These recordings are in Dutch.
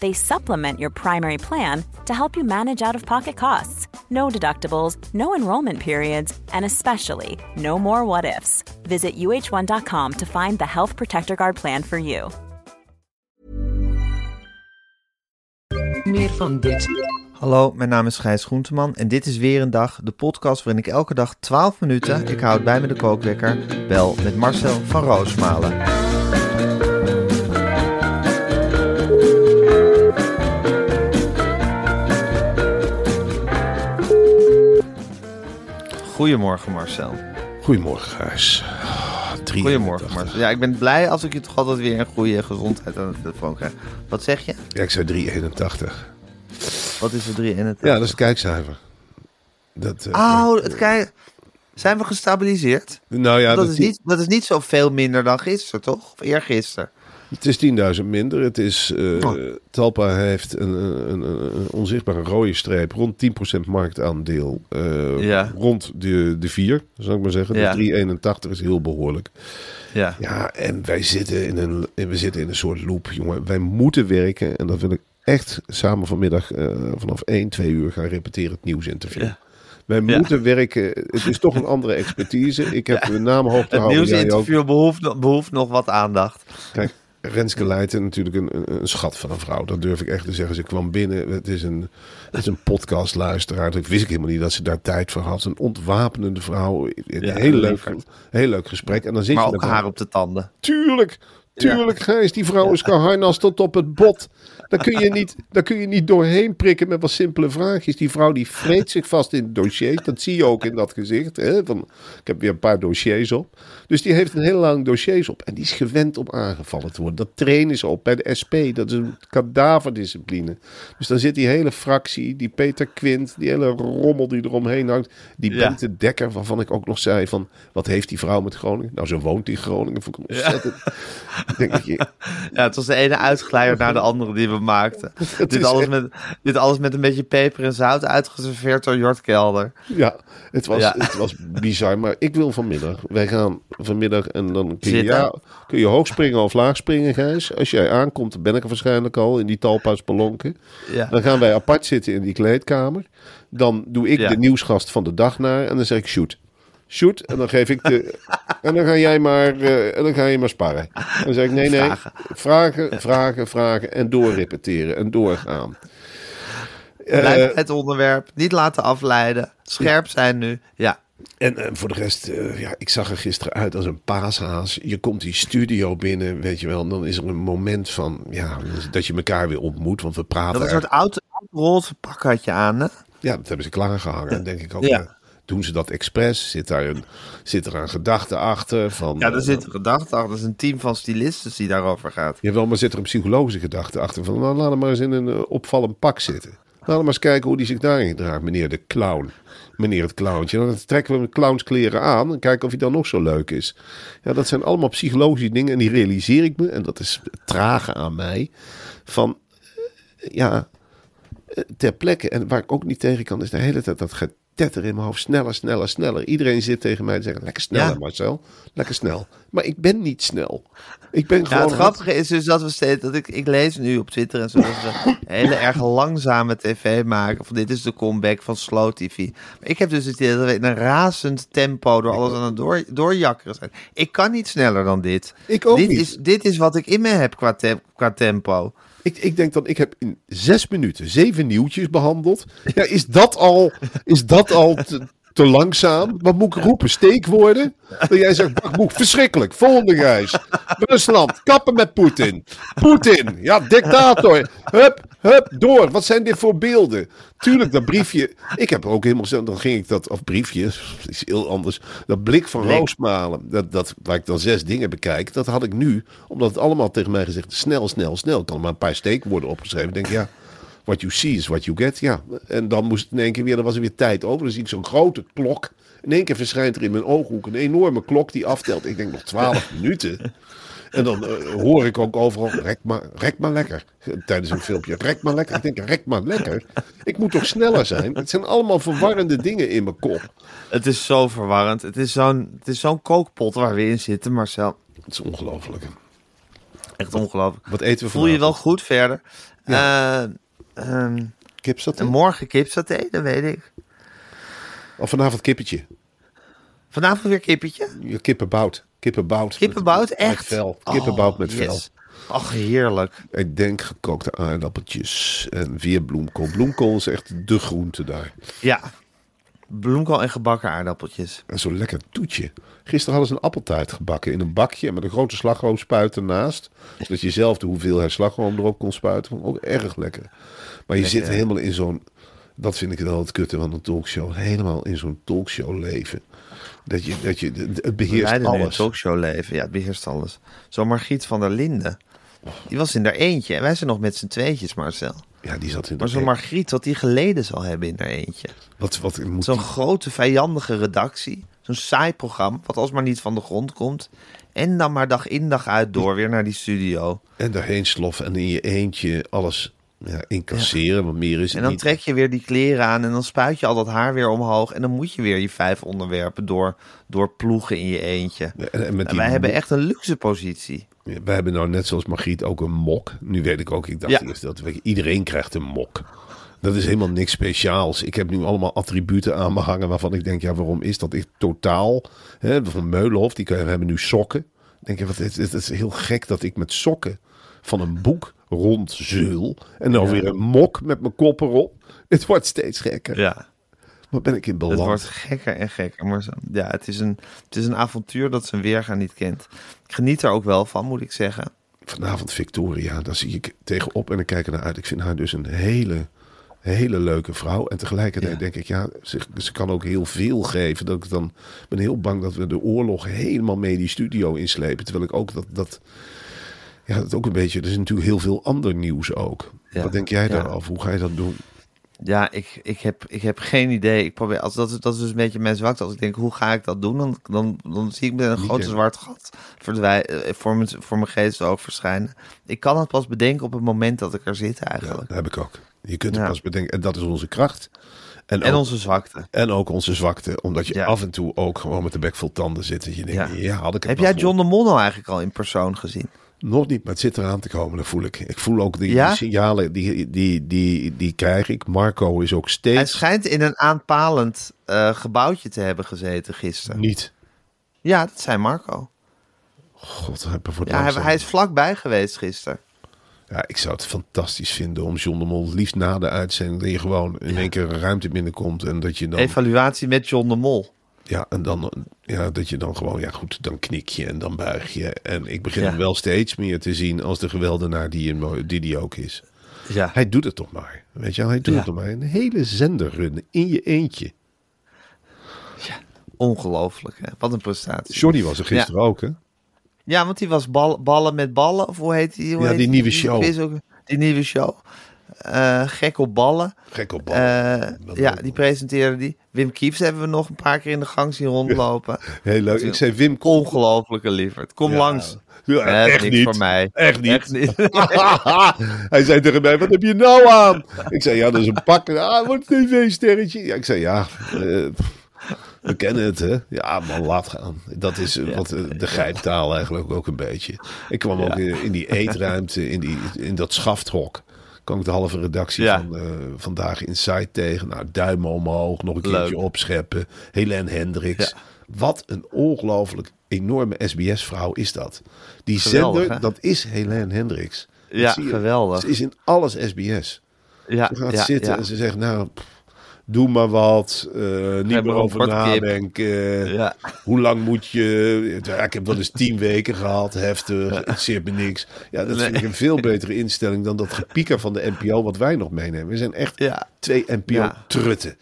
They supplement your primary plan to help you manage out of pocket costs. No deductibles, no enrollment periods, and especially no more what ifs. Visit uh1.com to find the Health Protector Guard plan for you. Meer van dit. Hallo, mijn naam is Gijs Groenteman en dit is weer een dag, de podcast waarin ik elke dag 12 minuten, ik houd bij me de kookwekker, bel met Marcel van Roosmalen. Goedemorgen Marcel. Goedemorgen, Gijs. Goedemorgen Marcel. Ja, ik ben blij als ik je toch altijd weer een goede gezondheid aan de telefoon krijg. Wat zeg je? Ja, ik zei 3,81. Wat is er 3 in het? Ja, dat is het kijkcijfer. Dat, eh, Oh, het kijk. Zijn we gestabiliseerd? Nou ja, dat, dat, is niet, dat is niet zoveel minder dan gisteren, toch? Of eergisteren. Het is 10.000 minder. Het is, eh, Oh. Talpa heeft een, een, een, onzichtbare rode streep rond 10% marktaandeel. eh, Ja. Rond de, de 4, zou ik maar zeggen. Ja. De 3,81 is heel behoorlijk. Ja. Ja, en wij zitten in een, we zitten in een soort loop, jongen. Wij moeten werken en dat wil ik echt samen vanmiddag eh, vanaf 1, 2 uur gaan repeteren het nieuwsinterview. Ja. Wij Ja. moeten werken. Het is toch een andere expertise. Ik heb de naam hoog te Het houden. nieuwsinterview behoeft, behoeft nog wat aandacht. Kijk, Renske Leijten natuurlijk een, een, schat van een vrouw. Dat durf ik echt te zeggen. Ze kwam binnen. Het is een, het is een podcastluisteraar. Dat wist ik helemaal niet dat ze daar tijd voor had. Een ontwapenende vrouw. Een Ja, heel, leuk, heel leuk gesprek. En dan zit Maar je ook haar op de tanden. Tuurlijk, tuurlijk, Gijs. Die vrouw is geharnast tot op het bot. Daar kun, je niet, daar kun je niet doorheen prikken met wat simpele vraagjes. Die vrouw die vreet zich vast in het dossier. Dat zie je ook in dat gezicht. Hè? Van, ik heb weer een paar dossiers op. Dus die heeft een heel lang dossiers op. En die is gewend om aangevallen te worden. Dat trainen ze op bij de SP. Dat is een kadaverdiscipline. Dus dan zit die hele fractie, die Peter Quint, die hele rommel die eromheen hangt. Die Ja. Bente Dekker, waarvan ik ook nog zei van... Wat heeft die vrouw met Groningen? Nou, ze woont in Groningen. Vond ik ontzettend... Denk ik, Ja, het was de ene uitgeleider naar de andere die we maakten. Dit alles, echt- met, dit alles met een beetje peper en zout uitgeserveerd door Jort Kelder. Ja, het was, Ja. het was bizar. Maar ik wil vanmiddag. Wij gaan vanmiddag en dan kun je, ja, kun je hoog springen of laag springen, Gijs. Als jij aankomt, dan ben ik er waarschijnlijk al in die talpa's spelonken. Ja. Dan gaan wij apart zitten in die kleedkamer. Dan doe ik de nieuwsgast van de dag naar en dan zeg ik shoot. Shoot, en dan geef ik de. en dan ga jij maar, eh, en dan ga je maar sparren. Dan zeg ik nee, nee. Vragen. Vragen, vragen, vragen en doorrepeteren en doorgaan. Eh, Blijf bij het onderwerp. Niet laten afleiden. Scherp zijn nu. Ja. En eh, voor de rest, eh, ja, ik zag er gisteren uit als een paashaas. Je komt die studio binnen, weet je wel. En dan is er een moment van, ja, dat je elkaar weer ontmoet. Want we praten. Dat een soort oud, oud roze pak had je aan, hè? Ja, dat hebben ze klaargehangen. En denk ik ook, Ja. Doen ze dat expres? Zit, daar een, zit er een gedachte achter? Van, Ja, er eh, zit een gedachte achter. Dat is een team van stylisten die daarover gaat. Jawel, maar zit er een psychologische gedachte achter? Van, nou, laat hem maar eens in een eh, opvallend pak zitten. Laat hem maar eens kijken hoe die zich daarin gedraagt, meneer de clown. Meneer het clowntje. Dan trekken we hem clownskleren aan en kijken of hij dan nog zo leuk is. Ja, dat zijn allemaal psychologische dingen en die realiseer ik me. En dat is het trage aan mij. Van, eh, ja, ter plekke. En waar ik ook niet tegen kan, is de hele tijd dat getetter in mijn hoofd. Sneller, sneller, sneller. Iedereen zit tegen mij te zeggen, lekker sneller Ja. Marcel. Lekker snel. Maar ik ben niet snel. Ik ben Ja, gewoon... het grappige is dus dat we steeds, dat ik, ik lees nu op Twitter en zo, dat ze hele erg langzame tv maken. Van dit is de comeback van slow tv. Maar ik heb dus het idee dat we in een razend tempo door alles aan het door, doorjakkeren zijn. Ik kan niet sneller dan dit. Ik ook dit niet. Is, dit is wat ik in me heb qua, te- qua tempo. Ik, ik denk dat ik heb in zes minuten zeven nieuwtjes behandeld. Ja, is dat al, is dat al te, te langzaam. Wat moet ik roepen? Steekwoorden? Dat jij zegt, bakboek, verschrikkelijk. Volgende reis. Rusland, kappen met Poetin. Poetin, ja, dictator. Hup, hup, door. Wat zijn dit voor beelden? Tuurlijk, dat briefje. Ik heb ook helemaal zo, dan ging ik dat, of briefje, is heel anders. Dat blik van Roosmalen, dat, dat, waar ik dan zes dingen bekijk, dat had ik nu, omdat het allemaal tegen mij gezegd is, snel, snel, snel. Ik had maar een paar steekwoorden opgeschreven. Ik denk, ja, what you see is what you get. Ja, en dan moest het in één keer weer, dan was er weer tijd over. Dan zie ik zo'n grote klok. In één keer verschijnt er in mijn ooghoek een enorme klok die aftelt. Ik denk nog twaalf minuten. En dan eh, hoor ik ook overal, rek maar, rek maar lekker. Tijdens een filmpje, rek maar lekker. Ik denk, rek maar lekker. Ik moet toch sneller zijn? Het zijn allemaal verwarrende dingen in mijn kop. Het is zo verwarrend. Het is zo'n het is zo'n kookpot waar we in zitten, Marcel. Het is ongelooflijk. Echt ongelooflijk. Wat eten we Voel je wel goed verder? Eh, ehm, Kipsaté? en morgen kipsaté, dat weet ik. Of vanavond kippetje. Vanavond weer kippetje? Ja, kippenbout. Kippenbout. Kippenbout, Met- echt? Met vel. Kippenbout Oh, met vel. Ach, heerlijk. Ik denk gekookte aardappeltjes en weer bloemkool. Bloemkool is echt de groente daar. Ja. Bloemkool en gebakken aardappeltjes. En zo'n lekker toetje. Gisteren hadden ze een appeltaart gebakken in een bakje met een grote slagroomspuit ernaast. Zodat je zelf de hoeveelheid slagroom erop kon spuiten. Vond ik ook erg lekker. Maar je zit helemaal in zo'n... Dat vind ik wel het kutte van een talkshow. Helemaal in zo'n talkshow leven. Dat je, dat je, het beheerst alles. talkshow leven. Ja, het beheerst alles. Zo Margriet van der Linden. Die was in haar eentje. En wij zijn nog met z'n tweetjes, Marcel. Ja, die zat in de... Maar zo'n Margriet, wat die geleden zal hebben in haar eentje. Wat, wat moet Zo'n die- grote vijandige redactie. Zo'n saai programma, wat alsmaar niet van de grond komt. En dan maar dag in dag uit door weer naar die studio. En daarheen sloffen en in je eentje alles ja, incasseren. Want meer is het En dan niet. trek je weer die kleren aan en dan spuit je al dat haar weer omhoog. En dan moet je weer je vijf onderwerpen door, door ploegen in je eentje. En, en met En die wij hebben echt een luxe positie. Ja, wij hebben nou net zoals Margriet ook een mok. Nu weet ik ook, ik dacht eerst dat iedereen krijgt een mok. Dat is helemaal niks speciaals. Ik heb nu allemaal attributen aan me hangen waarvan ik denk, ja, waarom is dat? Ik totaal, hè, van Meulenhof, die kunnen- hebben nu sokken. Denk, ja, wat, het, het is heel gek dat ik met sokken van een boek rondzeul. En dan weer een mok met mijn kop erop. Het wordt steeds gekker. Ja. Wat ben ik in Het beland? wordt gekker en gekker. Maar zo, ja, het is, een, het is een avontuur dat zijn weerga niet kent. Ik geniet er ook wel van, moet ik zeggen. Vanavond Victoria, daar zie ik tegenop en ik kijk er naar uit. Ik vind haar dus een hele, hele leuke vrouw. En tegelijkertijd Ja. denk ik, ja, ze, ze kan ook heel veel geven. Dat ik dan ben heel bang dat we de oorlog helemaal mee die studio inslepen. Terwijl ik ook dat, dat ja, dat ook een beetje, er is natuurlijk heel veel ander nieuws ook. Ja. Wat denk jij Ja. daarover? Hoe ga je dat doen? Ja, ik, ik, heb, ik heb geen idee. Ik probeer, als, dat, is, dat is dus een beetje mijn zwakte. Als ik denk, hoe ga ik dat doen? Dan, dan, dan zie ik met een grote zwart gat verdwij, eh, voor, mijn, voor mijn geest ook verschijnen. Ik kan het pas bedenken op het moment dat ik er zit Ja, eigenlijk. dat heb ik ook. Je kunt het Ja. pas bedenken. En dat is onze kracht. En, En ook, onze zwakte. en ook onze zwakte. Omdat je Ja. af en toe ook gewoon met de bek vol tanden zit. En je denkt, ja, Ja. had ik het Heb jij John de Mol nou eigenlijk al in persoon gezien? Nog niet, maar het zit eraan te komen, dat voel ik. Ik voel ook die, Ja? die signalen, die, die, die, die krijg ik. Marco is ook Hij steeds schijnt in een aanpalend eh, gebouwtje te hebben gezeten gisteren. niet. Ja, dat zei Marco. God, hij, Ja, hij, hij is vlakbij geweest gisteren. ja, ik zou het fantastisch vinden om John de Mol, het liefst na de uitzending, dat je gewoon in één keer een ruimte binnenkomt en dat je dan, Evaluatie met John de Mol. Ja, en dan, ja, dat je dan gewoon, ja goed, dan knik je en dan buig je. En ik begin Ja. hem wel steeds meer te zien als de geweldenaar die die, die ook is. Ja. Hij doet het toch maar, weet je hij doet Ja. het toch maar. Een hele zender runnen in je eentje. Ongelooflijk, hè? Wat een prestatie. Johnny was er gisteren ook, hè? Ja, want die was bal, ballen met ballen. Of hoe heet die? Hoe Ja, heet die nieuwe show. ook? Die nieuwe show. Eh, gek op ballen. Gek op bal. Eh, ja, die presenteerde die. Wim Kiefs hebben we nog een paar keer in de gang zien rondlopen. Heel leuk. Ik zei Wim, kom. Ongelooflijke lieverd. Kom Ja. langs. Ja, Eh, echt niet. voor mij. Echt niet. Echt niet. Hij zei tegen mij, wat heb je nou aan? Ik zei, ja, dat is een pak. Ah, wat een tv-sterretje. Ja, ik zei, ja, eh, we kennen het, hè. Ja, man, laat gaan. Dat is wat, de geheimtaal eigenlijk ook een beetje. Ik kwam ook in, in die eetruimte, in, die, in dat schafthok. Kwam ik de halve redactie Ja. van eh, Vandaag Inside tegen. Nou, duimen omhoog, nog een keertje Leuk. opscheppen. Helen Hendricks. Ja. Wat een ongelooflijk enorme SBS-vrouw is dat. Die Geweldig, zender, hè? dat is Helen Hendricks. Ja, je. geweldig. Ze is in alles SBS. Ja, Ze gaat ja, zitten en ze zegt, nou, pff, doe maar wat, eh, niet meer over nadenken. Ja. Hoe lang moet je... Ja, ik heb wel eens tien weken gehad, heftig, interesseert me niks. Ja, dat vind ik een veel betere instelling dan dat gepieker van de NPO wat wij nog meenemen. We zijn echt Ja. twee. NPO-trutten.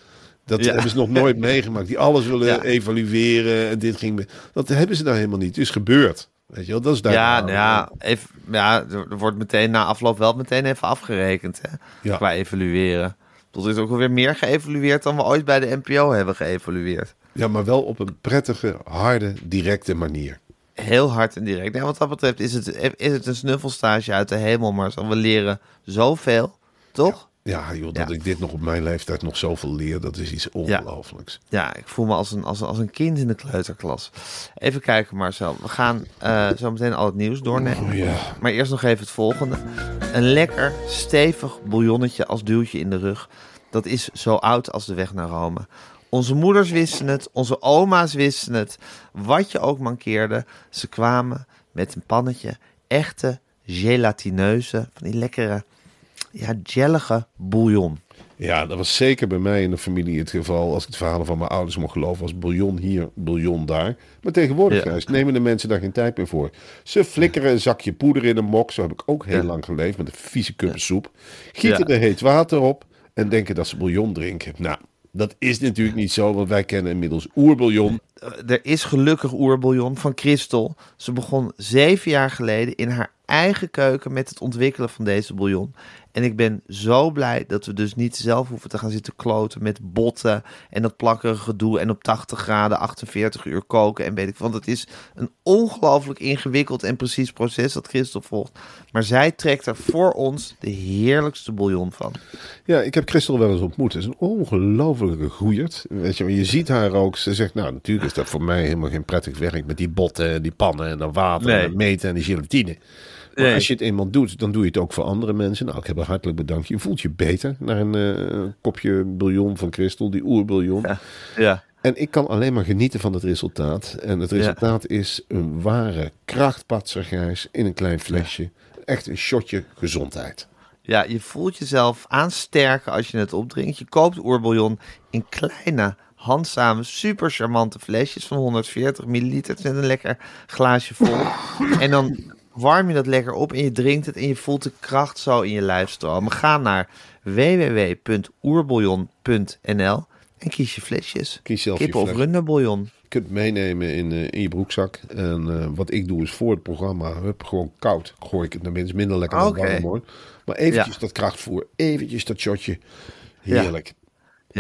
Dat Ja. hebben ze nog nooit meegemaakt. Die alles willen Ja. evalueren en dit ging... Dat hebben ze nou helemaal niet. Het is gebeurd. Weet je wel, dat is daar. Ja, nou ja, even, ja, er er wordt meteen na afloop wel meteen even afgerekend hè, Ja. qua evalueren. Er is ook alweer meer geëvalueerd dan we ooit bij de NPO hebben geëvalueerd. Ja, maar wel op een prettige, harde, directe manier. Heel hard en direct. Ja, wat dat betreft is het, is het een snuffelstage uit de hemel, maar we leren zoveel, toch? Ja, joh, dat Ja. ik dit nog op mijn leeftijd nog zoveel leer, dat is iets ongelooflijks. Ja, ik voel me als een, als, als een kind in de kleuterklas. Even kijken Marcel, we gaan eh, zo meteen al het nieuws doornemen. Oh. Maar eerst nog even het volgende. Een lekker stevig bouillonnetje als duwtje in de rug. Dat is zo oud als de weg naar Rome. Onze moeders wisten het, onze oma's wisten het. Wat je ook mankeerde, ze kwamen met een pannetje echte gelatineuze, van die lekkere, ja, jellige bouillon. Ja, dat was zeker bij mij in de familie het geval. Als ik het verhaal van mijn ouders mocht geloven, was bouillon hier, bouillon daar. Maar tegenwoordig Ja. juist nemen de mensen daar geen tijd meer voor. Ze flikkeren een zakje poeder in een mok. Zo heb ik ook heel Ja. lang geleefd met een vieze kuppensoep. Gieten Ja. er heet water op en denken dat ze bouillon drinken. Nou, dat is natuurlijk niet zo, want wij kennen inmiddels oerbouillon. Eh, er is gelukkig oerbouillon van Christel. Ze begon zeven jaar geleden in haar eigen keuken met het ontwikkelen van deze bouillon. En ik ben zo blij dat we dus niet zelf hoeven te gaan zitten kloten met botten en dat plakkerige gedoe en op 80 graden 48 uur koken en weet ik. Want het is een ongelooflijk ingewikkeld en precies proces dat Christel volgt. Maar zij trekt er voor ons de heerlijkste bouillon van. Ja, ik heb Christel wel eens ontmoet. Het is een ongelofelijke goeierd. Weet je, maar je ziet haar ook. Ze zegt, nou natuurlijk is dat voor mij helemaal geen prettig werk met die botten en die pannen en dan water Nee. en dat meten en die gelatine. Maar Nee. als je het eenmaal doet, dan doe je het ook voor andere mensen. Nou, ik heb hartelijk bedankt. Je voelt je beter naar een eh, kopje bouillon van Christel, die oerbouillon. Ja. Ja. En ik kan alleen maar genieten van het resultaat. En het resultaat is een ware krachtpatsergijs in een klein flesje. Echt een shotje gezondheid. Ja, je voelt jezelf aansterken als je het opdrinkt. Je koopt oerbouillon in kleine, handzame, super charmante flesjes van 140 milliliter. Net een lekker glaasje vol. En dan warm je dat lekker op en je drinkt het en je voelt de kracht zo in je lijf stromen. Ga naar www.oerbouillon.nl en kies je flesjes. Kies zelf je Kippen- of fles. runderbouillon. Je kunt meenemen in, eh, in je broekzak. En eh, wat ik doe is voor het programma, hup, gewoon koud. Gooi ik het naar minder lekker dan Oké. warm hoor. Maar eventjes Ja. dat krachtvoer, eventjes dat shotje. Heerlijk. Ja,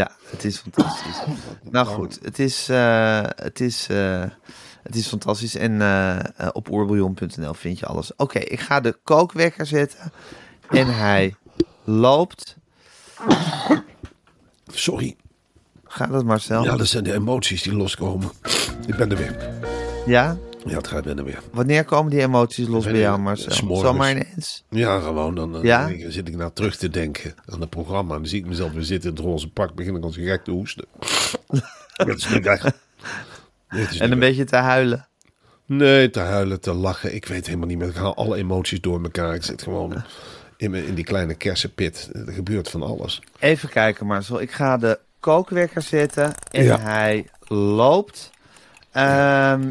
het is fantastisch. nou goed, het is, eh, het is, eh, het is fantastisch. En eh, op oerbouillon.nl vind je alles. Oké, ik ga de kookwekker zetten. En hij loopt. Sorry. Gaat het Marcel? Ja, dat zijn de emoties die loskomen. Ik ben er weer. Ja? Ja, het gaat ben er weer. Wanneer komen die emoties los bij jou. Marcel? S'morgens. Zomaar ineens? Ja, gewoon. Dan, dan Ja? zit ik nou terug te denken aan het programma. En dan zie ik mezelf weer zitten in het roze pak. Begin ik als gek te hoesten. Dat is niet echt. Is En een beetje te huilen. Nee, te huilen, te lachen. Ik weet helemaal niet meer. Ik haal alle emoties door elkaar. Ik zit gewoon in, mijn, in die kleine kersenpit. Er gebeurt van alles. Even kijken Marcel. Ik ga de kookwekker zetten. En Ja. hij loopt. Ehm,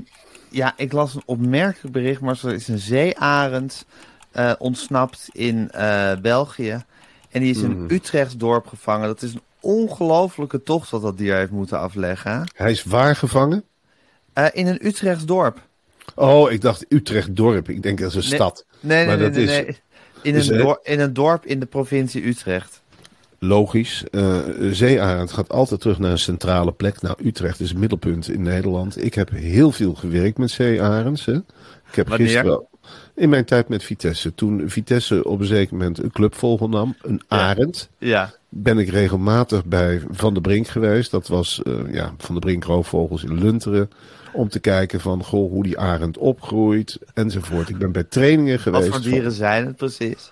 ja, ik las een opmerkelijk bericht. Marcel er is een zeearend eh, ontsnapt in eh, België. En die is in Hmm. Utrechts dorp gevangen. Dat is een ongelofelijke tocht wat dat dier heeft moeten afleggen. Hij is waar gevangen? Eh, in een Utrechts dorp. Oh, ik dacht Utrecht dorp. Ik denk dat is een Nee, stad. Nee, nee, Maar nee. dat nee, is-. In, een het- dor- in een dorp in de provincie Utrecht. Logisch. Eh Zeearend gaat altijd terug naar een centrale plek. Nou, Utrecht is het middelpunt in Nederland. Ik heb heel veel gewerkt met zeearends. Hè. Ik heb Wanneer? gisteren... In mijn tijd met Vitesse. Toen Vitesse op een zeker moment een clubvogel nam, een arend, Ja, ben ik regelmatig bij Van der Brink geweest. Dat was eh, ja, Van der Brink roofvogels in Lunteren. Om te kijken van goh, hoe die arend opgroeit enzovoort. Ik ben bij trainingen wat geweest. voor van- dieren zijn het precies?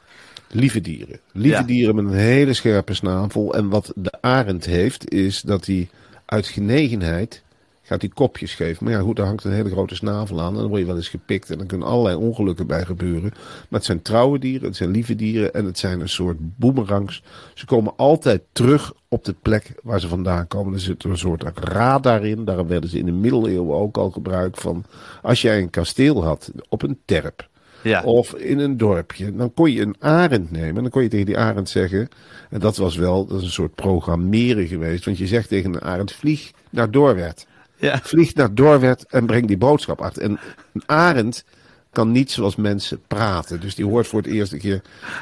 Lieve dieren. Lieve Ja. dieren met een hele scherpe snavel. En wat de arend heeft, is dat hij uit genegenheid Gaat die kopjes geven. Maar ja, goed, daar hangt een hele grote snavel aan. En dan word je wel eens gepikt. En dan kunnen allerlei ongelukken bij gebeuren. Maar het zijn trouwe dieren, het zijn lieve dieren. En het zijn een soort boemerangs. Ze komen altijd terug op de plek waar ze vandaan komen. Er zit een soort radar in. Daar werden ze in de middeleeuwen ook al gebruik van. Als jij een kasteel had op een terp. Ja. Of in een dorpje. Dan kon je een arend nemen. En dan kon je tegen die arend zeggen. En dat was wel dat is een soort programmeren geweest. Want je zegt tegen een arend: vlieg naar Doorwerd. Ja. Vlieg naar Doorwerd en breng die boodschap achter. En een arend kan niet zoals mensen praten. Dus die hoort voor het eerste keer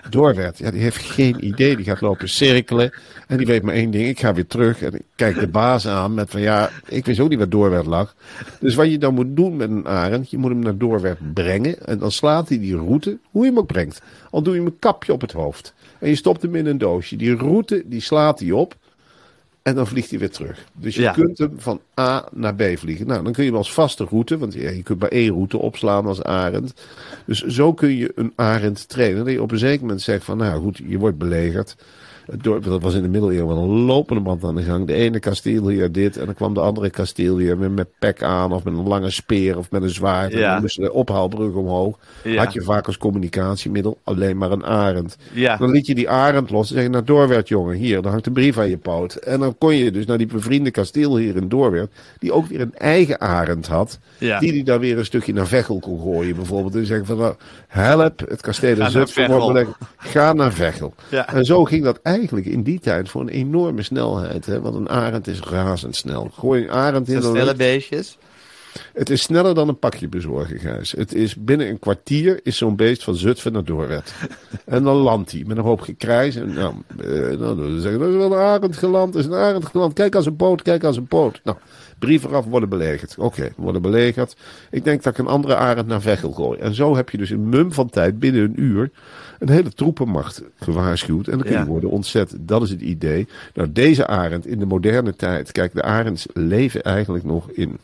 Doorwerd. Ja, die heeft geen idee. Die gaat lopen cirkelen. En die weet maar één ding. Ik ga weer terug. En ik kijk de baas aan met van ja, ik wist ook niet waar Doorwerd lag. Dus wat je dan moet doen met een arend. Je moet hem naar Doorwerd brengen. En dan slaat hij die route, hoe je hem ook brengt. Al doe je hem een kapje op het hoofd. En je stopt hem in een doosje. Die route, die slaat hij op. En dan vliegt hij weer terug. Dus je Ja. kunt hem van A naar B vliegen. Nou, dan kun je hem als vaste route, want ja, je kunt maar één route opslaan als arend. Dus zo kun je een arend trainen. Dat je op een zeker moment zegt van, nou goed, je wordt belegerd. Het dorp, dat was in de middeleeuwen wel een lopende band aan de gang. De ene kasteelheer dit en dan kwam de andere kasteelheer met, met pek aan of met een lange speer of met een zwaard. En Ja. dan moest de ophaalbrug omhoog. Ja. Had je vaak als communicatiemiddel alleen maar een arend. Ja. Dan liet je die arend los en zeg je, nou Doorwerd jongen, hier, dan hangt een brief aan je poot. En dan kon je dus naar die bevriende kasteelheer in Doorwerd, die ook weer een eigen arend had, Ja. die die dan weer een stukje naar Veghel kon gooien bijvoorbeeld. En zeggen van, nou, help, het kasteel wordt belegd, ga naar Veghel. Ja. En zo ging dat eigenlijk in die tijd voor een enorme snelheid, hè? want een arend is razendsnel. Gooi een arend in, snelle beestjes. het is sneller dan een pakje bezorgen, Gijs. Het is binnen een kwartier is zo'n beest van Zutphen naar Doorwerd. en dan landt hij met een hoop gekrijs. En nou, eh, nou, dan zeggen dat is wel een arend geland, dat is een arend geland. Kijk als een poot, kijk als een poot. Nou, brief eraf, worden belegerd. Oké, worden belegerd. Ik denk dat ik een andere arend naar Veghel gooi. En zo heb je dus in mum van tijd, binnen een uur, een hele troepenmacht gewaarschuwd. En dan kun je Ja. worden ontzet. Dat is het idee. Nou, deze arend in de moderne tijd. Kijk, de arends leven eigenlijk nog in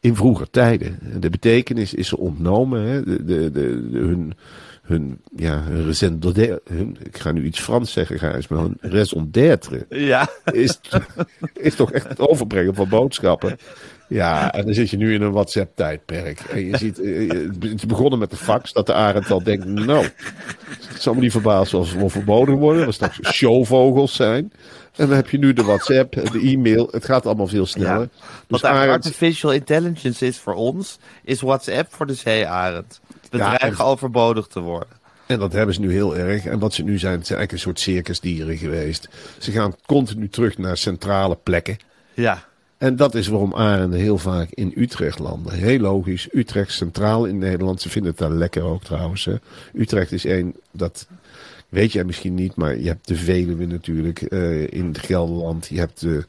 in vroeger tijden. De betekenis is ze ontnomen. Hè? De, de, de, de- hun, hun, ja, hun raison d'être- hun, ik ga nu iets Frans zeggen, Gijs, maar hun raison d'être Ja. is, is toch echt het overbrengen van boodschappen. Ja, en dan zit je nu in een WhatsApp-tijdperk. En je ziet, eh, het is begonnen met de fax, dat de arend al denkt, nou, het zal me niet verbazen als we verboden worden, als straks showvogels zijn. En dan heb je nu de WhatsApp, de e-mail, het gaat allemaal veel sneller. Ja. Dus Wat arend, artificial intelligence is voor ons, is WhatsApp voor de zeearend. We Ja, en- overbodig te worden. En dat hebben ze nu heel erg. En wat ze nu zijn, het zijn eigenlijk een soort circusdieren geweest. Ze gaan continu terug naar centrale plekken. Ja. En dat is waarom arenden heel vaak in Utrecht landen. Heel logisch. Utrecht centraal in Nederland. Ze vinden het daar lekker ook trouwens. Hè. Utrecht is één, dat weet jij misschien niet, maar je hebt de Veluwe natuurlijk eh, in Gelderland. Je hebt de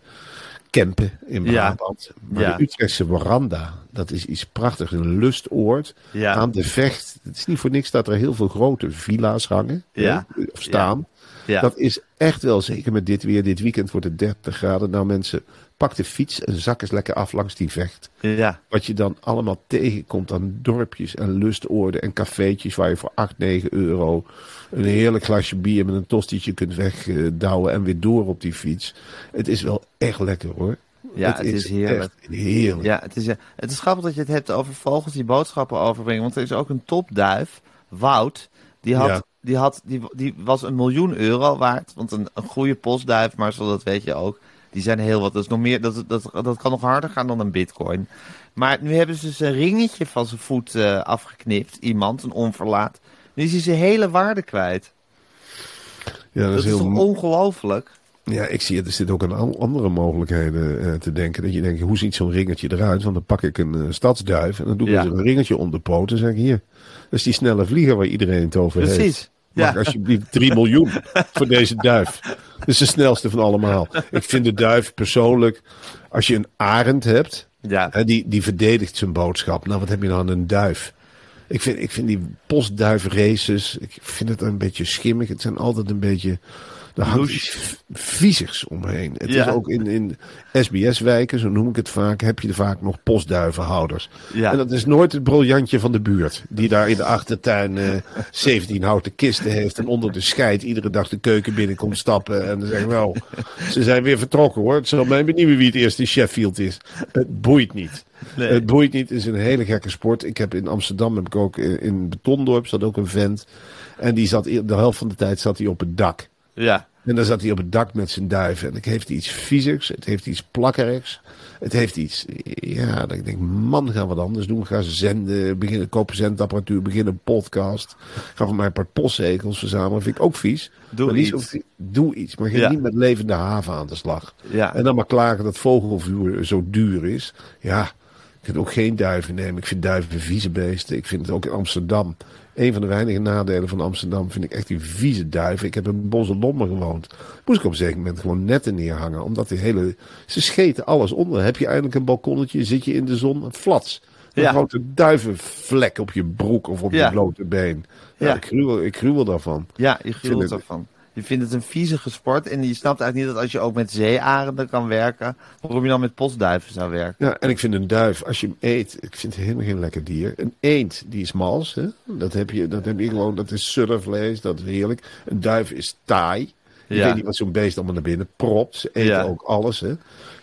Kempen in Ja. Brabant. Maar Ja. de Utrechtse veranda, dat is iets prachtigs. Een lustoord Ja. aan de vecht. Het is niet voor niks dat er heel veel grote villa's hangen. Ja. hè, Of staan. Dat is echt wel, zeker met dit weer. Dit weekend wordt het 30 graden. Nou mensen, pak de fiets en zak eens lekker af langs die vecht. Ja. Wat je dan allemaal tegenkomt aan dorpjes en lustoorden en cafeetjes waar je voor 8, 9 euro een heerlijk glasje bier met een tostietje kunt wegdouwen en weer door op die fiets. Het is wel echt lekker hoor. Ja, het is heerlijk. echt heerlijk. Ja, het is, eh, het is grappig dat je het hebt over vogels die boodschappen overbrengen. Want er is ook een topduif, Wout. Die, had, Ja. die, had, die, die was een miljoen euro waard. Want een, een goede postduif, maar zo, dat weet je ook. Die zijn heel wat. Dat, is nog meer, dat, dat, dat kan nog harder gaan dan een bitcoin. Maar nu hebben ze dus een ringetje van zijn voet eh, afgeknipt. Iemand, een onverlaat. Nu is hij zijn hele waarde kwijt. Ja, dat, Dat is heel toch ongelooflijk? Ja, ik zie het. Er zit ook aan andere mogelijkheden eh, te denken. Dat je denkt, hoe ziet zo'n ringetje eruit? Want dan pak ik een eh, stadsduif en dan doe ik Ja. er een ringetje om de poot en zeg ik hier. Dat is die snelle vlieger waar iedereen het over heeft. Precies. Mag Ja. alsjeblieft 3 miljoen voor deze duif. Dat is de snelste van allemaal. Ik vind de duif persoonlijk, als je een arend hebt, Ja. hè, die, die verdedigt zijn boodschap. Nou, wat heb je dan aan een duif? Ik vind, ik vind die postduifraces, ik vind het een beetje schimmig. Het zijn altijd een beetje Daar hangt iets viezigs omheen. Het Ja. is ook in, in SBS-wijken, zo noem ik het vaak, heb je vaak nog postduivenhouders. Ja. En dat is nooit het briljantje van de buurt. Die daar in de achtertuin eh 17 houten kisten heeft. En onder de scheid iedere dag de keuken binnenkomt stappen. En dan zeggen nou, ze zijn weer vertrokken hoor. Het zal mij benieuwen wie het eerst in Sheffield is. Het boeit niet. Nee. Het boeit niet. Het is een hele gekke sport. Ik heb in Amsterdam, heb ik ook in, in Betondorp, zat ook een vent. En die zat, de helft van de tijd zat hij op het dak. Ja. En dan zat hij op het dak met zijn duiven. En het heeft iets viezigs. Het heeft iets plakkerigs. Het heeft iets... Ja, dat ik denk, man, gaan we wat anders doen. Ga zenden, beginnen, kopen zendapparatuur, beginnen een podcast. Ga van mij een paar postzegels verzamelen. Vind ik ook vies. Doe maar iets. Doe iets. Maar ga Ja. niet met levende haven aan de slag. Ja. En dan maar klagen dat vogelvuur zo duur is. Ja, ik vind ook geen duiven nemen. Ik vind duiven vieze beesten. Ik vind het ook in Amsterdam. Een van de weinige nadelen van Amsterdam vind ik echt die vieze duiven. Ik heb in Bosselommer gewoond. Moest ik op een zeker moment gewoon netten neerhangen. Omdat die hele... Ze scheten alles onder. Heb je eindelijk een balkonnetje, zit je in de zon, flats. Een Ja. grote duivenvlek op je broek of op Ja. je blote been. Ja. Ik, gruwel, ik gruwel daarvan. Ja, je vind gruwelt het- Je vindt het een viezige sport en je snapt eigenlijk niet dat als je ook met zeearenden kan werken, waarom je dan met postduiven zou werken. Ja, en ik vind een duif, als je hem eet, ik vind het helemaal geen lekker dier. Een eend, die is mals, hè? Dat, heb je, dat heb je gewoon, dat is suddervlees, dat is heerlijk. Een duif is taai. Je Ja. weet niet wat zo'n beest allemaal naar binnen propt. Ze eten Ja. ook alles, hè?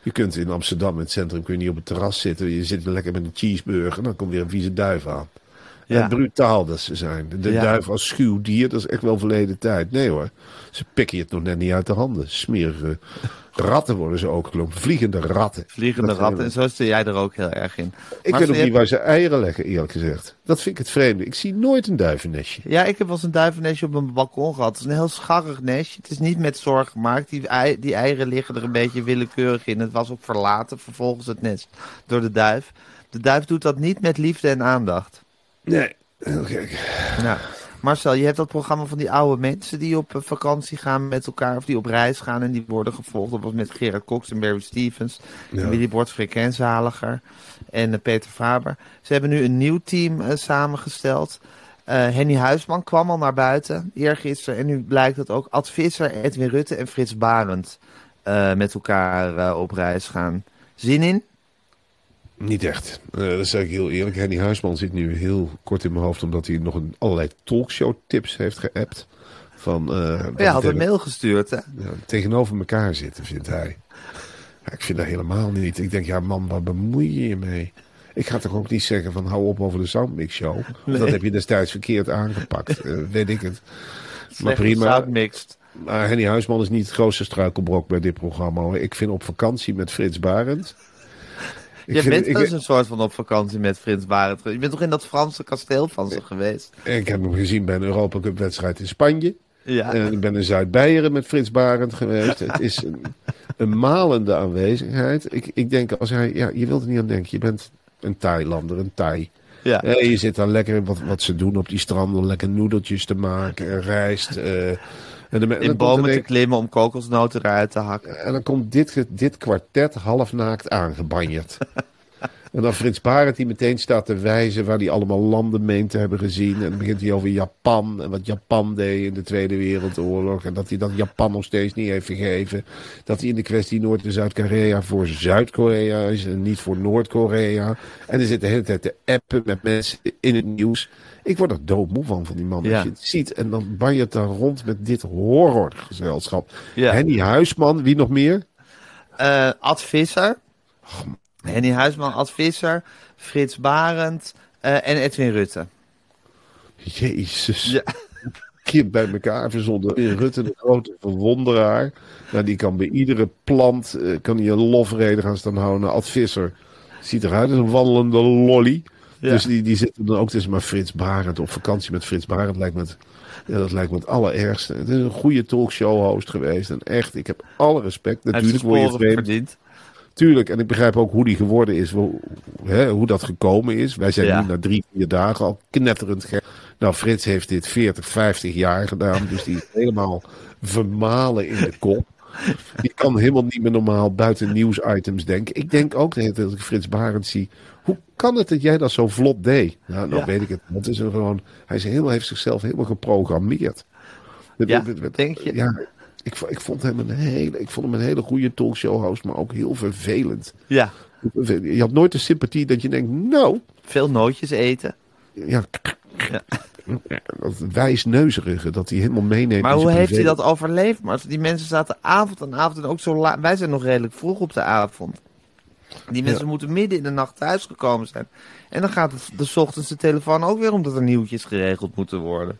Je kunt in Amsterdam, in het centrum, kun je niet op het terras zitten. Je zit lekker met een cheeseburger, dan komt weer een vieze duif aan. Ja. En brutaal dat ze zijn. De Ja. duif als schuw dier, dat is echt wel verleden tijd. Nee hoor, ze pikken je het nog net niet uit de handen. Smerige ratten worden ze ook genoemd. Vliegende ratten. Vliegende Dat- ratten, en zo zit jij er ook heel erg in. Ik Maar weet ook niet waar ze eieren leggen, eerlijk gezegd. Dat vind ik het vreemde. Ik zie nooit een duivennestje. Ja, ik heb wel eens een duivennestje op mijn balkon gehad. Het is een heel scharrig nestje. Het is niet met zorg gemaakt. Die, ei, die eieren liggen er een beetje willekeurig in. Het was ook verlaten vervolgens het nest door de duif. De duif doet dat niet met liefde en aandacht. Nee. Heel gek. Nou, Marcel, je hebt dat programma van die oude mensen die op eh, vakantie gaan met elkaar. Of die op reis gaan en die worden gevolgd. Dat was met Gerard Cox en Barry Stevens. Ja. En Willy Frequenzaliger. En eh, Peter Faber. Ze hebben nu een nieuw team eh, samengesteld. Eh, Henny Huisman kwam al naar buiten eergisteren. En nu blijkt dat ook Ad Visser, Edwin Rutte en Frits Barend met elkaar op reis gaan. Zin in? Niet echt. Eh, dat zeg ik heel eerlijk. Henny Huisman zit nu heel kort in mijn hoofd... omdat hij nog een, allerlei talkshow tips heeft geappt. Van, dat Ja, had een mail gestuurd, hè? ja, tegenover elkaar zitten, vindt hij. Ja, ik vind dat helemaal niet. Ik denk, ja man, waar bemoei je je mee? Ik ga toch ook niet zeggen van hou op over de Soundmix Show. Dat heb je destijds verkeerd aangepakt. eh, weet ik het. Maar Slechte prima. soundmixed. Maar Henny Huisman is niet het grootste struikelbrok bij dit programma. Ik vind op vakantie met Frits Barend. Je bent ik, wel eens een soort van op vakantie met Frits Barend. Je bent toch in dat Franse kasteel van ze geweest? ik heb hem gezien bij een Europa Cup wedstrijd in Spanje. Ja. En ik ben in Zuid-Beieren met Frits Barend geweest. Het is een, een malende aanwezigheid. Ik, ik denk als hij, ja, je wilt er niet aan denken. Je bent een Thailander, een Thai. ja. Je zit dan lekker, wat, wat ze doen op die stranden, lekker noedeltjes te maken, en rijst. eh, en de, In bomen er te klimmen om kokosnoten eruit te hakken. En dan komt dit, dit kwartet halfnaakt aangebanjerd. en dan Frits Barend die meteen staat te wijzen waar hij allemaal landen meent te hebben gezien. En dan begint hij over Japan en wat Japan deed in de Tweede Wereldoorlog. En dat hij dat Japan nog steeds niet heeft vergeven. Dat hij in de kwestie Noord- en Zuid-Korea voor Zuid-Korea is en niet voor Noord-Korea. En hij zit de hele tijd te appen met mensen in het nieuws. Ik word er doodmoe van, van die man. Ja. Als je het ziet en dan banjert daar rond met dit horrorgezelschap. Ja. Henny Huisman, wie nog meer? Eh Ad Visser. Henny Huisman, Ad Visser. Frits Barend. eh, en Edwin Rutte. Jezus. Ja. Kind bij elkaar verzonnen. In Rutte, de grote verwonderaar. Nou, die kan bij iedere plant eh, kan hij een lofrede gaan staan houden. Nou, Ad Visser ziet eruit als een wandelende lolly. Ja. Dus die, die zitten dan ook tussen maar Frits Barend. Op vakantie met Frits Barend lijkt me het, ja, dat lijkt me het allerergste. Het is een goede talkshow-host geweest. En echt, ik heb alle respect. Natuurlijk word je vreemd. verdiend. Tuurlijk, en ik begrijp ook hoe die geworden is, hoe, hè, hoe dat gekomen is. Wij zijn Ja. nu na drie, vier dagen al knetterend gek. Nou, Frits heeft dit 40, 50 jaar gedaan, dus die is helemaal vermalen in de kop. Die kan helemaal niet meer normaal buiten nieuwsitems denken. Ik denk ook de hele tijd dat ik Frits Barend zie. Hoe kan het dat jij dat zo vlot deed? Nou, nou Ja. weet ik het. Het is een gewoon, hij is helemaal, heeft zichzelf helemaal geprogrammeerd. Ja, denk je? Ja, Ik, ik, vond hem een hele, ik vond hem een hele goede talkshow-host, maar ook heel vervelend. Ja, Je had nooit de sympathie dat je denkt, nou, veel nootjes eten. ja, Ja. dat wijsneuzerige, dat hij helemaal meeneemt. Maar hoe heeft hij dat overleefd? Maar die mensen zaten avond aan avond en ook zo laat. Wij zijn nog redelijk vroeg op de avond. Die mensen Ja. moeten midden in de nacht thuisgekomen zijn. En dan gaat het de ochtends de telefoon ook weer omdat er nieuwtjes geregeld moeten worden.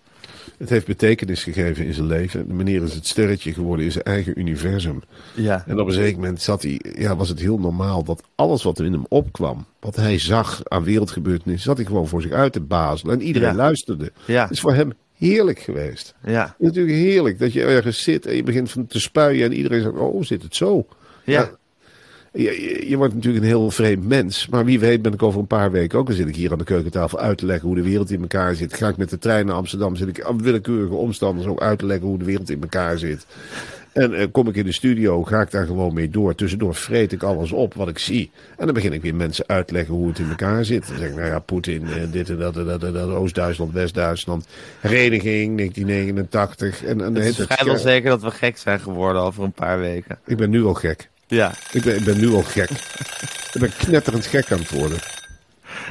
Het heeft betekenis gegeven in zijn leven. De meneer is het sterretje geworden in zijn eigen universum. Ja. En op een zeker moment zat hij, ja, was het heel normaal dat alles wat er in hem opkwam, wat hij zag aan wereldgebeurtenissen, zat hij gewoon voor zich uit te bazelen. En iedereen Ja. luisterde. Ja. Het is voor hem heerlijk geweest. Ja. Het is natuurlijk heerlijk dat je ergens zit en je begint van te spuien en iedereen zegt, oh, zit het zo? Ja. Je, je, je wordt natuurlijk een heel vreemd mens. Maar wie weet ben ik over een paar weken ook. Dan zit ik hier aan de keukentafel uit te leggen hoe de wereld in elkaar zit. Ga ik met de trein naar Amsterdam. Zit ik aan willekeurige omstanders ook uit te leggen hoe de wereld in elkaar zit. En eh, kom ik in de studio, ga ik daar gewoon mee door. Tussendoor vreet ik alles op wat ik zie. En dan begin ik weer mensen uit te leggen hoe het in elkaar zit. Dan zeg ik, nou ja, Poetin, eh, dit en dat en dat, en dat Oost-Duitsland, West-Duitsland. Hereniging, 1989. En, en Het is vrijwel zeker dat we gek zijn geworden over een paar weken. Ik ben nu al gek. Ja. Ik ben, ik ben nu al gek. ik ben knetterend gek aan het worden.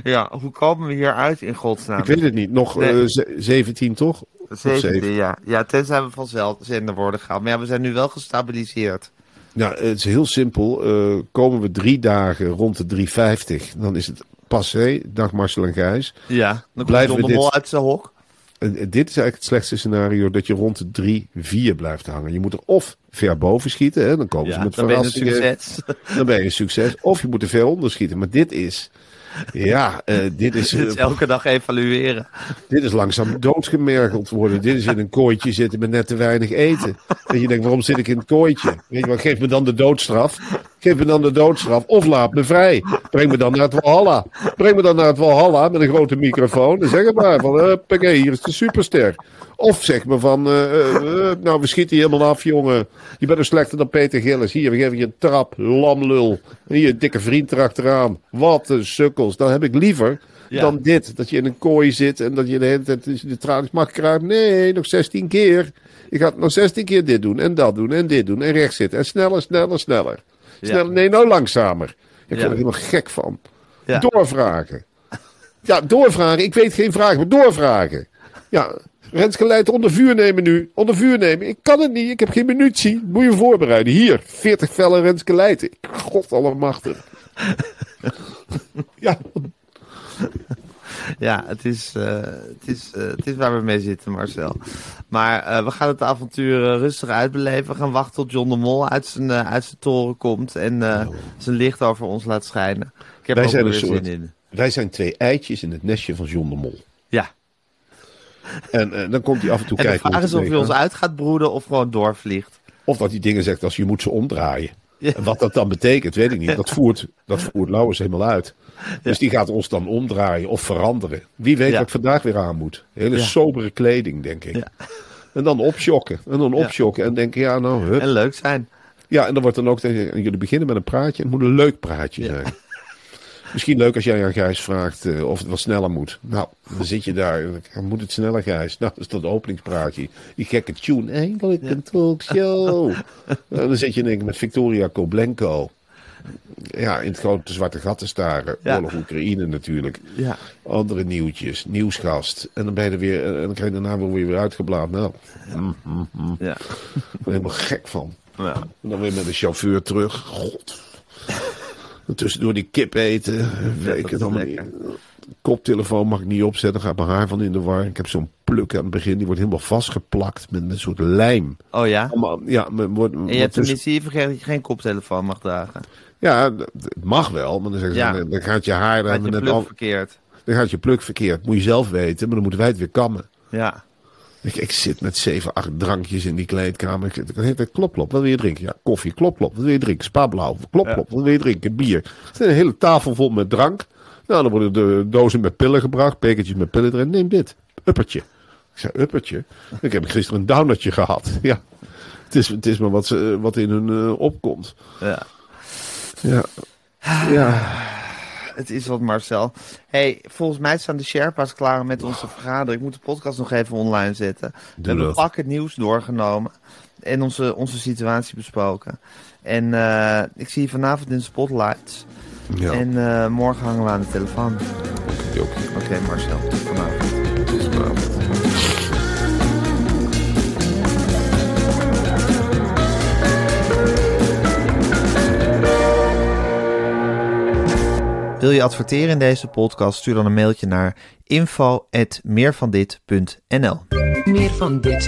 Ja, hoe komen we hier uit in godsnaam? Ik weet het niet. Nog Nee. eh, ze- 17 toch? Of 17, zeven. ja. Ja, tenzij we vanzelf zender worden gehaald. Maar ja, we zijn nu wel gestabiliseerd. Ja, het is heel simpel. Eh, komen we drie dagen rond de 350, dan is het passé. Dag Marcel en Gijs. Ja. Dan Blijven we de Mol dit- uit zijn hok. En, dit is eigenlijk het slechtste scenario, dat je rond de 3, 4 blijft hangen. Je moet er of ver boven schieten, hè, dan komen ze met dan ben je een succes. Dan ben je een succes. Of je moet er ver onder schieten. Maar dit is... Ja, eh, dit is... Dit is elke dag evalueren. Dit is langzaam doodgemergeld worden. Dit is in een kooitje zitten met net te weinig eten. En je denkt, waarom zit ik in het kooitje? Weet je wat, geef me dan de doodstraf. Geef me dan de doodstraf. Of laat me vrij. Breng me dan naar het Walhalla. Breng me dan naar het Walhalla met een grote microfoon. En zeg het maar van, huppakee, hier is de superster. Of zeg me van, eh, eh, eh, nou we schieten je helemaal af jongen. Je bent een slechter dan Peter Gillis. Hier, we geven je een trap, lamlul. Hier, dikke vriend erachteraan. Wat een sukkels. Dan heb ik liever Ja. dan dit. Dat je in een kooi zit en dat je de hele tijd de tralies mag kruipen. Nee, nog 16 keer. Ik ga nog 16 keer dit doen en dat doen en dit doen en rechts zitten. En sneller, sneller, sneller. Sneller, nee, nou langzamer. Ik Ja. word er helemaal gek van. Ja. Doorvragen. Ja, doorvragen. Ik weet geen vragen, maar doorvragen. Ja, Renske Leijten onder vuur nemen nu. Onder vuur nemen. Ik kan het niet. Ik heb geen munitie. Moet je voorbereiden. Hier, 40 vellen Renske Leijten. God allemachtig. ja, Ja, het is, eh, het, is, eh, het is waar we mee zitten, Marcel. Maar eh, we gaan het avontuur rustig uitbeleven. We gaan wachten tot John de Mol uit zijn, uit zijn toren komt en zijn licht over ons laat schijnen. Ik heb Wij er ook zijn weer een zin soort- in. wij zijn twee eitjes in het nestje van John de Mol. Ja, En eh, dan komt hij af en toe en de kijken. vraag is of hij ons uit gaat broeden of gewoon doorvliegt. Of dat hij dingen zegt als je moet ze omdraaien. Ja. En wat dat dan betekent, weet ik niet. Dat voert, dat voert Lauwers helemaal uit. Dus die gaat ons dan omdraaien of veranderen. Wie weet Ja. wat ik vandaag weer aan moet. Hele sobere kleding, denk ik. En dan opschokken. En dan opschokken. En denken, ja, nou, hup. En leuk zijn. Ja, en dan wordt dan ook jullie beginnen met een praatje. Het moet een leuk praatje zijn. Misschien leuk als jij aan Gijs vraagt eh, of het wat sneller moet. Nou, dan zit je daar. dan Moet het sneller, Gijs? Nou, dat is dat openingspraatje. Die gekke tune. Eindelijk een talkshow. En dan zit je denk ik met Victoria Koblenko. Ja, in het grote zwarte gat te staren. Ja. Oorlog Oekraïne natuurlijk. Ja. Andere nieuwtjes. Nieuwsgast. En dan ben je er weer. En dan krijg je daarna weer weer uitgeblaad. Nou, mm, mm, mm. Ja. Er helemaal gek van. Ja. En dan weer met de chauffeur terug. God. En Tussendoor die kip eten. Weet ik het allemaal niet. Koptelefoon mag ik niet opzetten. Gaat mijn haar van in de war. Ik heb zo'n pluk aan het begin. Die wordt helemaal vastgeplakt met, een soort lijm. Oh ja? Allemaal, ja, me- wordt, En je hebt de dus- missie vergeten dat je geen koptelefoon mag dragen. ja, het mag wel. Maar dan zeggen ze, Ja. dan gaat je haar dan, je net pluk al, verkeerd. dan gaat je pluk verkeerd. Moet je zelf weten. Maar dan moeten wij het weer kammen. Ja. Ik, ik zit met zeven, acht drankjes in die kleedkamer. Ik, klop, klop. Wat wil je drinken? Ja, koffie. Klop, klop. Wat wil je drinken? Spa blauw. Klop, Ja. klop. Wat wil je drinken? Bier. Er is een hele tafel vol met drank. Nou, dan worden de dozen met pillen gebracht. Bekertjes met pillen erin. Neem dit. Uppertje. Ik zei, uppertje? Ik heb gisteren een downertje gehad. Ja. Het is, het is maar wat, ze, wat in hun eh, opkomt. ja. Ja. Ja. Het is wat, Marcel. hey, volgens mij staan de Sherpa's klaar met onze vergadering. Ik moet de podcast nog even online zetten. We hebben pak het nieuws doorgenomen. En onze, onze situatie besproken. En eh, ik zie je vanavond in Spotlights. Ja, En eh, morgen hangen we aan de telefoon. oké. Oké, Marcel. Tot vanavond. Wil je adverteren in deze podcast? Stuur dan een mailtje naar info.meervandit.nl Meer van dit.